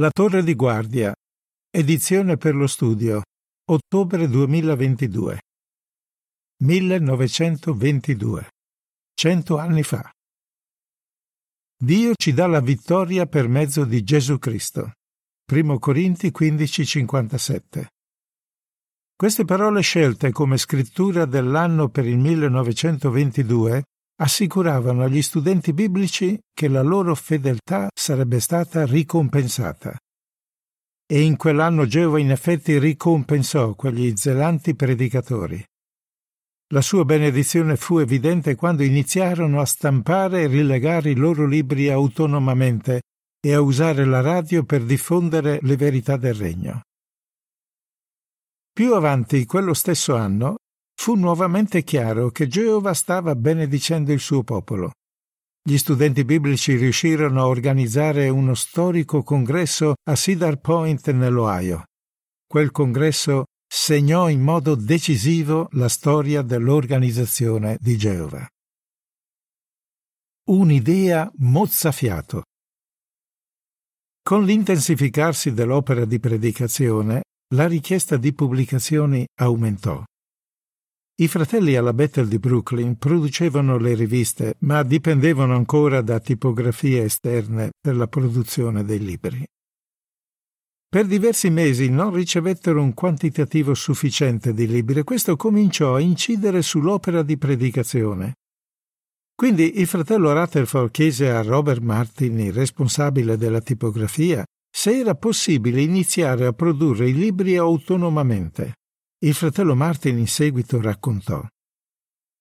La Torre di Guardia, edizione per lo studio, ottobre 2022. 1922. Cento anni fa. Dio ci dà la vittoria per mezzo di Gesù Cristo. 1 Corinti 15:57. Queste parole scelte come scrittura dell'anno per il 1922 assicuravano agli studenti biblici che la loro fedeltà sarebbe stata ricompensata. E in quell'anno Geova in effetti ricompensò quegli zelanti predicatori. La sua benedizione fu evidente quando iniziarono a stampare e rilegare i loro libri autonomamente e a usare la radio per diffondere le verità del regno. Più avanti, quello stesso anno, fu nuovamente chiaro che Geova stava benedicendo il suo popolo. Gli studenti biblici riuscirono a organizzare uno storico congresso a Cedar Point nell'Ohio. Quel congresso segnò in modo decisivo la storia dell'organizzazione di Geova. Un'idea mozzafiato. Con l'intensificarsi dell'opera di predicazione, la richiesta di pubblicazioni aumentò. I fratelli alla Bethel di Brooklyn producevano le riviste, ma dipendevano ancora da tipografie esterne per la produzione dei libri. Per diversi mesi non ricevettero un quantitativo sufficiente di libri e questo cominciò a incidere sull'opera di predicazione. Quindi il fratello Rutherford chiese a Robert Martin, il responsabile della tipografia, se era possibile iniziare a produrre i libri autonomamente. Il fratello Martin in seguito raccontò.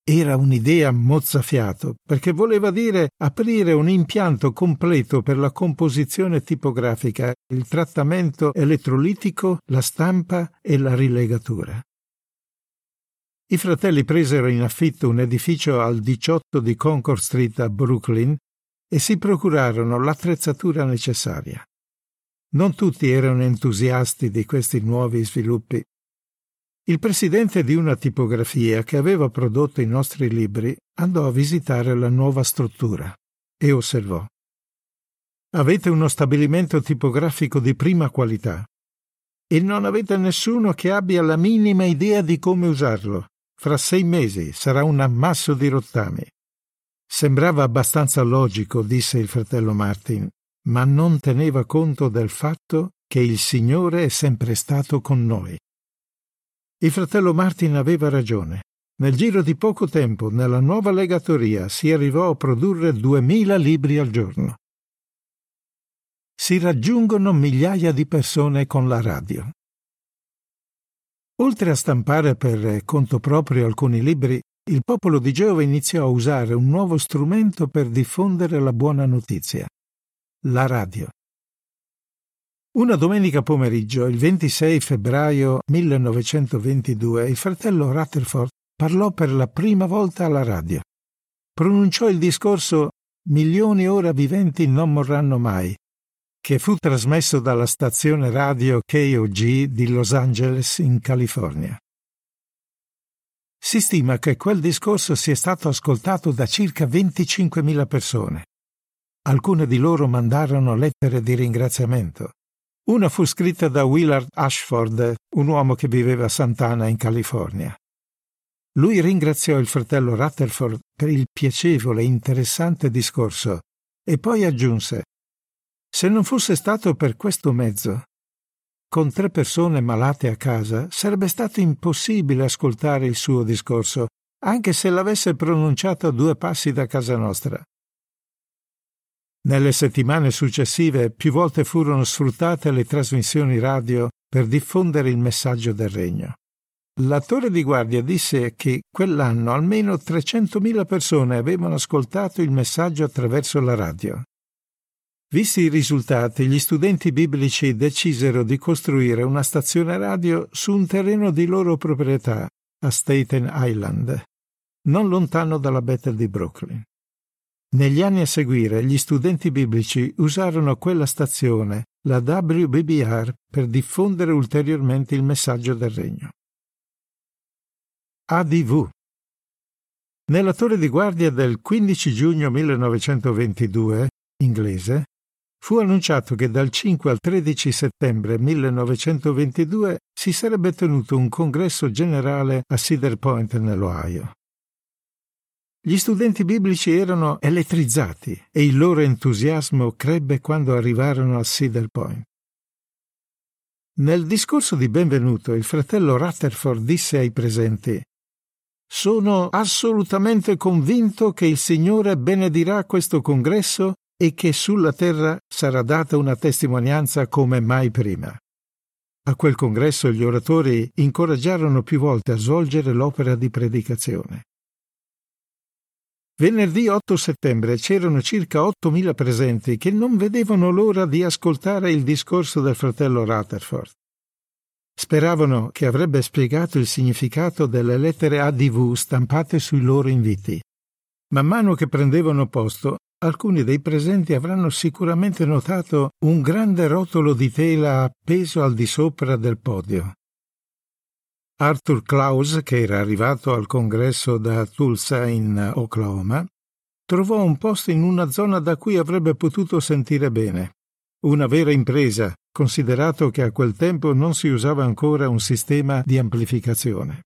Era un'idea mozzafiato, perché voleva dire aprire un impianto completo per la composizione tipografica, il trattamento elettrolitico, la stampa e la rilegatura. I fratelli presero in affitto un edificio al 18 di Concord Street a Brooklyn e si procurarono l'attrezzatura necessaria. Non tutti erano entusiasti di questi nuovi sviluppi, il presidente di una tipografia che aveva prodotto i nostri libri andò a visitare la nuova struttura e osservò. Avete uno stabilimento tipografico di prima qualità e non avete nessuno che abbia la minima idea di come usarlo. Fra sei mesi sarà un ammasso di rottami. Sembrava abbastanza logico, disse il fratello Martin, ma non teneva conto del fatto che il Signore è sempre stato con noi. Il fratello Martin aveva ragione. Nel giro di poco tempo, nella nuova legatoria, si arrivò a produrre duemila libri al giorno. Si raggiungono migliaia di persone con la radio. Oltre a stampare per conto proprio alcuni libri, il popolo di Geova iniziò a usare un nuovo strumento per diffondere la buona notizia, la radio. Una domenica pomeriggio, il 26 febbraio 1922, il fratello Rutherford parlò per la prima volta alla radio. Pronunciò il discorso Milioni ora viventi non morranno mai, che fu trasmesso dalla stazione radio KOG di Los Angeles in California. Si stima che quel discorso sia stato ascoltato da circa 25.000 persone. Alcune di loro mandarono lettere di ringraziamento. Una fu scritta da Willard Ashford, un uomo che viveva a Santana in California. Lui ringraziò il fratello Rutherford per il piacevole e interessante discorso e poi aggiunse Se non fosse stato per questo mezzo, con tre persone malate a casa, sarebbe stato impossibile ascoltare il suo discorso, anche se l'avesse pronunciato a due passi da casa nostra. Nelle settimane successive più volte furono sfruttate le trasmissioni radio per diffondere il messaggio del regno. L'attore di guardia disse che quell'anno almeno 300.000 persone avevano ascoltato il messaggio attraverso la radio. Visti i risultati, gli studenti biblici decisero di costruire una stazione radio su un terreno di loro proprietà a Staten Island, non lontano dalla Bethel di Brooklyn. Negli anni a seguire gli studenti biblici usarono quella stazione, la WBBR, per diffondere ulteriormente il messaggio del regno. ADV Nella torre di guardia del 15 giugno 1922, inglese, fu annunciato che dal 5 al 13 settembre 1922 si sarebbe tenuto un congresso generale a Cedar Point nell'Ohio. Gli studenti biblici erano elettrizzati e il loro entusiasmo crebbe quando arrivarono a Cedar Point. Nel discorso di benvenuto il fratello Rutherford disse ai presenti Sono assolutamente convinto che il Signore benedirà questo congresso e che sulla terra sarà data una testimonianza come mai prima. A quel congresso gli oratori incoraggiarono più volte a svolgere l'opera di predicazione. Venerdì 8 settembre c'erano circa 8.000 presenti che non vedevano l'ora di ascoltare il discorso del fratello Rutherford. Speravano che avrebbe spiegato il significato delle lettere ADV stampate sui loro inviti. Man mano che prendevano posto, alcuni dei presenti avranno sicuramente notato un grande rotolo di tela appeso al di sopra del podio. Arthur Klaus, che era arrivato al congresso da Tulsa in Oklahoma, trovò un posto in una zona da cui avrebbe potuto sentire bene. Una vera impresa, considerato che a quel tempo non si usava ancora un sistema di amplificazione.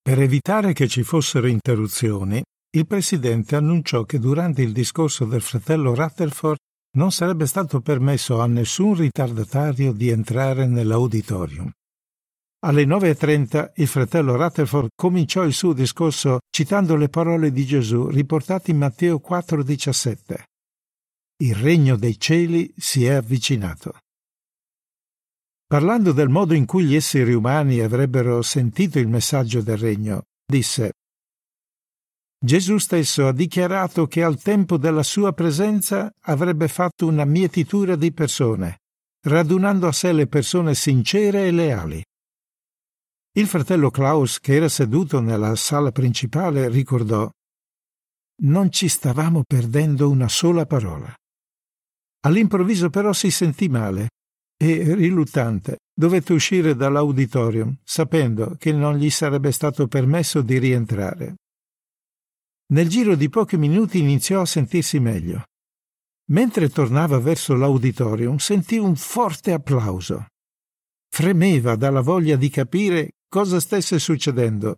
Per evitare che ci fossero interruzioni, il presidente annunciò che durante il discorso del fratello Rutherford non sarebbe stato permesso a nessun ritardatario di entrare nell'auditorium. Alle 9.30 il fratello Rutherford cominciò il suo discorso citando le parole di Gesù riportate in Matteo 4.17. Il regno dei cieli si è avvicinato. Parlando del modo in cui gli esseri umani avrebbero sentito il messaggio del regno, disse Gesù stesso ha dichiarato che al tempo della sua presenza avrebbe fatto una mietitura di persone, radunando a sé le persone sincere e leali. Il fratello Klaus, che era seduto nella sala principale, ricordò Non ci stavamo perdendo una sola parola. All'improvviso però si sentì male e, riluttante, dovette uscire dall'auditorium, sapendo che non gli sarebbe stato permesso di rientrare. Nel giro di pochi minuti iniziò a sentirsi meglio. Mentre tornava verso l'auditorium sentì un forte applauso. Fremeva dalla voglia di capire cosa stesse succedendo.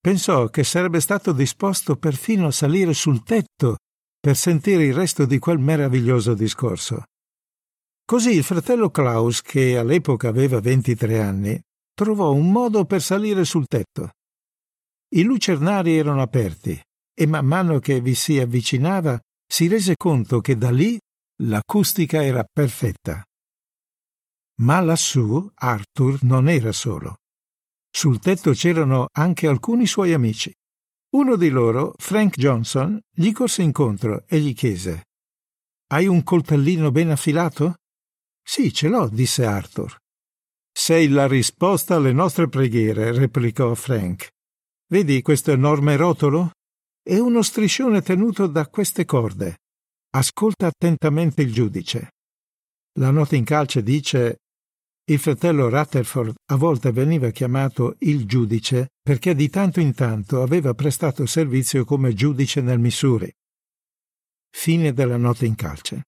Pensò che sarebbe stato disposto perfino a salire sul tetto per sentire il resto di quel meraviglioso discorso. Così il fratello Klaus, che all'epoca aveva 23 anni, trovò un modo per salire sul tetto. I lucernari erano aperti e man mano che vi si avvicinava si rese conto che da lì l'acustica era perfetta. Ma lassù Arthur non era solo. Sul tetto c'erano anche alcuni suoi amici. Uno di loro, Frank Johnson, gli corse incontro e gli chiese Hai un coltellino ben affilato? Sì, ce l'ho, disse Arthur. Sei la risposta alle nostre preghiere, replicò Frank. Vedi questo enorme rotolo? È uno striscione tenuto da queste corde. Ascolta attentamente il giudice. La nota in calce dice il fratello Rutherford a volte veniva chiamato il giudice perché di tanto in tanto aveva prestato servizio come giudice nel Missouri. Fine della nota in calce.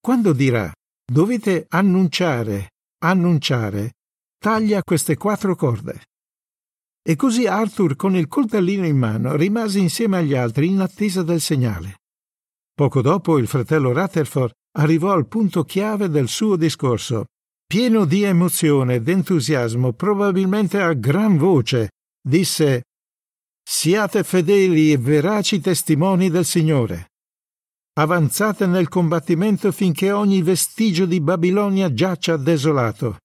Quando dirà dovete annunciare, annunciare, taglia queste quattro corde. E così Arthur con il coltellino in mano rimase insieme agli altri in attesa del segnale. Poco dopo il fratello Rutherford arrivò al punto chiave del suo discorso pieno di emozione ed entusiasmo, probabilmente a gran voce, disse Siate fedeli e veraci testimoni del Signore. Avanzate nel combattimento finché ogni vestigio di Babilonia giaccia desolato.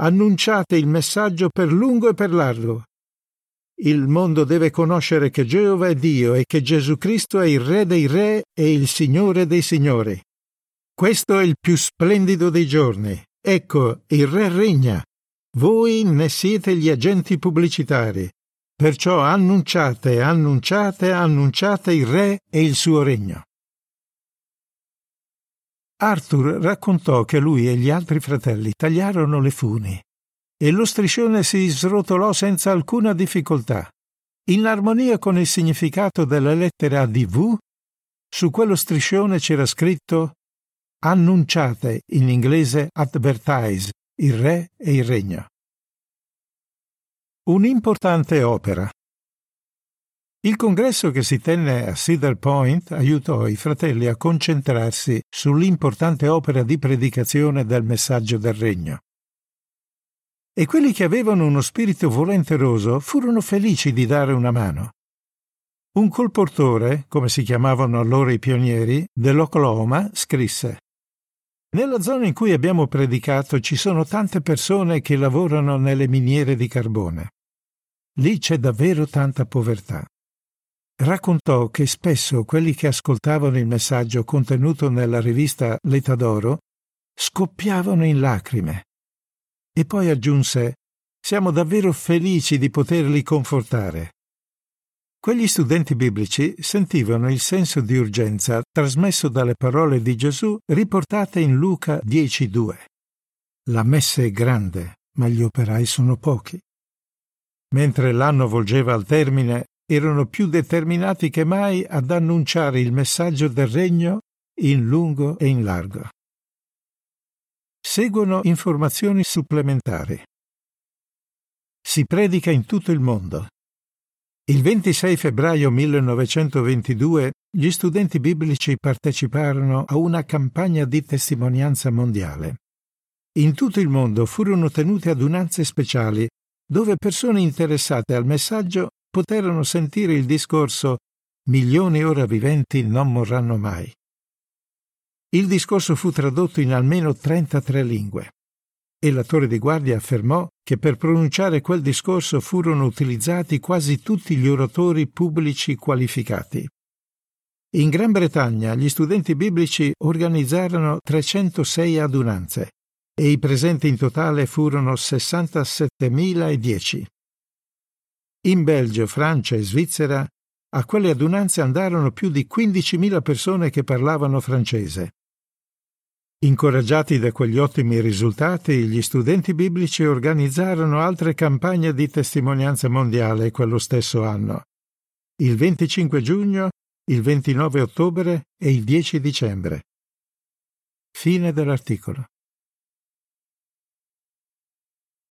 Annunciate il messaggio per lungo e per largo. Il mondo deve conoscere che Geova è Dio e che Gesù Cristo è il Re dei Re e il Signore dei Signori. Questo è il più splendido dei giorni Ecco, il re regna. Voi ne siete gli agenti pubblicitari. Perciò annunciate, annunciate, annunciate il re e il suo regno. Arthur raccontò che lui e gli altri fratelli tagliarono le funi e lo striscione si srotolò senza alcuna difficoltà. In armonia con il significato della lettera ADV, su quello striscione c'era scritto annunciate in inglese advertise il re e il regno. Un'importante opera. Il congresso che si tenne a Cedar Point aiutò i fratelli a concentrarsi sull'importante opera di predicazione del messaggio del regno. E quelli che avevano uno spirito volenteroso furono felici di dare una mano. Un colportore, come si chiamavano allora i pionieri, dell'Oklahoma, scrisse nella zona in cui abbiamo predicato ci sono tante persone che lavorano nelle miniere di carbone. Lì c'è davvero tanta povertà. Raccontò che spesso quelli che ascoltavano il messaggio contenuto nella rivista L'età d'oro scoppiavano in lacrime. E poi aggiunse Siamo davvero felici di poterli confortare. Quegli studenti biblici sentivano il senso di urgenza trasmesso dalle parole di Gesù riportate in Luca 10.2. La messa è grande, ma gli operai sono pochi. Mentre l'anno volgeva al termine, erano più determinati che mai ad annunciare il messaggio del regno in lungo e in largo. Seguono informazioni supplementari. Si predica in tutto il mondo. Il 26 febbraio 1922 gli studenti biblici parteciparono a una campagna di testimonianza mondiale. In tutto il mondo furono tenute adunanze speciali dove persone interessate al messaggio poterono sentire il discorso Milioni ora viventi non morranno mai. Il discorso fu tradotto in almeno 33 lingue e l'attore di guardia affermò che per pronunciare quel discorso furono utilizzati quasi tutti gli oratori pubblici qualificati. In Gran Bretagna gli studenti biblici organizzarono 306 adunanze e i presenti in totale furono 67.010. In Belgio, Francia e Svizzera a quelle adunanze andarono più di 15.000 persone che parlavano francese. Incoraggiati da quegli ottimi risultati, gli studenti biblici organizzarono altre campagne di testimonianza mondiale quello stesso anno, il 25 giugno, il 29 ottobre e il 10 dicembre. Fine dell'articolo.